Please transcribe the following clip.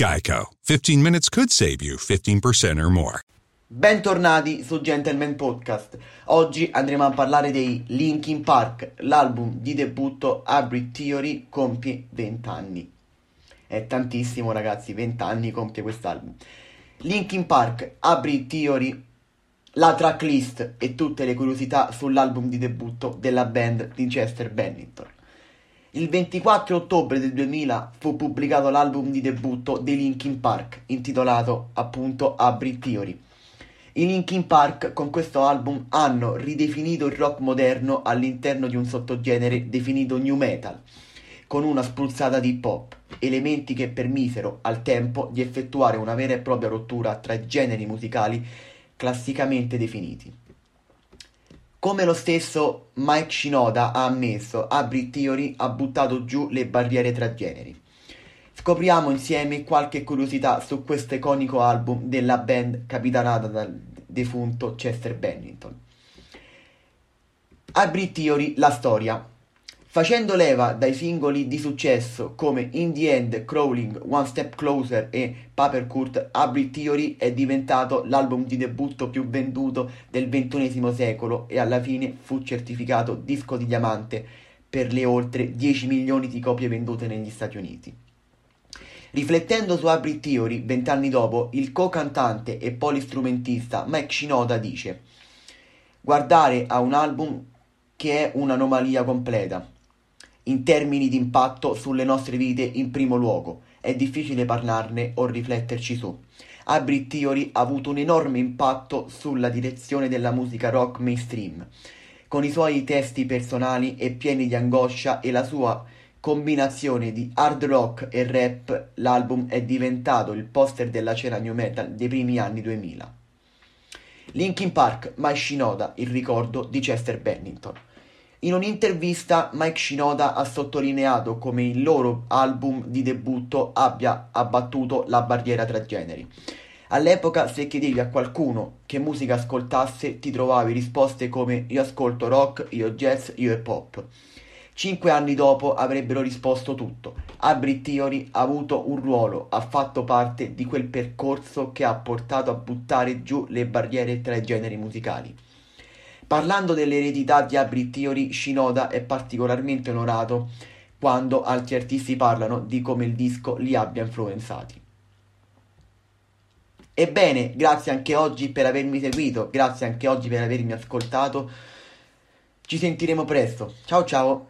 Geico. 15 minutes could save you 15% or more. Bentornati su Gentleman Podcast. Oggi andremo a parlare dei Linkin Park. L'album di debutto Hybrid Theory compie 20 anni. È tantissimo ragazzi, 20 anni compie quest'album. Linkin Park, Hybrid Theory, la tracklist e tutte le curiosità sull'album di debutto della band di Chester Bennington. Il 24 ottobre del 2000 fu pubblicato l'album di debutto dei Linkin Park, intitolato appunto Hybrid Theory. I Linkin Park con questo album hanno ridefinito il rock moderno all'interno di un sottogenere definito new metal, con una spruzzata di hip hop, elementi che permisero al tempo di effettuare una vera e propria rottura tra i generi musicali classicamente definiti. Come lo stesso Mike Shinoda ha ammesso, Hybrid Theory ha buttato giù le barriere tra generi. Scopriamo insieme qualche curiosità su questo iconico album della band capitanata dal defunto Chester Bennington. Hybrid Theory, la storia. Facendo leva dai singoli di successo come In the End, Crawling, One Step Closer e Papercourt, Hybrid Theory è diventato l'album di debutto più venduto del XXI secolo e alla fine fu certificato disco di diamante per le oltre 10 milioni di copie vendute negli Stati Uniti. Riflettendo su Hybrid Theory, vent'anni dopo, il co-cantante e polistrumentista Mike Shinoda dice Guardare a un album che è un'anomalia completa, in termini di impatto sulle nostre vite in primo luogo, è difficile parlarne o rifletterci su. Hybrid Theory ha avuto un enorme impatto sulla direzione della musica rock mainstream, con i suoi testi personali e pieni di angoscia e la sua combinazione di hard rock e rap, l'album è diventato il poster della scena new metal dei primi anni 2000. Linkin Park, Mike Shinoda, il ricordo di Chester Bennington. In un'intervista Mike Shinoda ha sottolineato come il loro album di debutto abbia abbattuto la barriera tra generi. All'epoca se chiedevi a qualcuno che musica ascoltasse ti trovavi risposte come io ascolto rock, io jazz, io hip hop. Cinque anni dopo avrebbero risposto tutto. Hybrid Theory ha avuto un ruolo, ha fatto parte di quel percorso che ha portato a buttare giù le barriere tra i generi musicali. Parlando dell'eredità di Hybrid Theory, Shinoda è particolarmente onorato quando altri artisti parlano di come il disco li abbia influenzati. Ebbene, grazie anche oggi per avermi seguito, grazie anche oggi per avermi ascoltato. Ci sentiremo presto. Ciao ciao!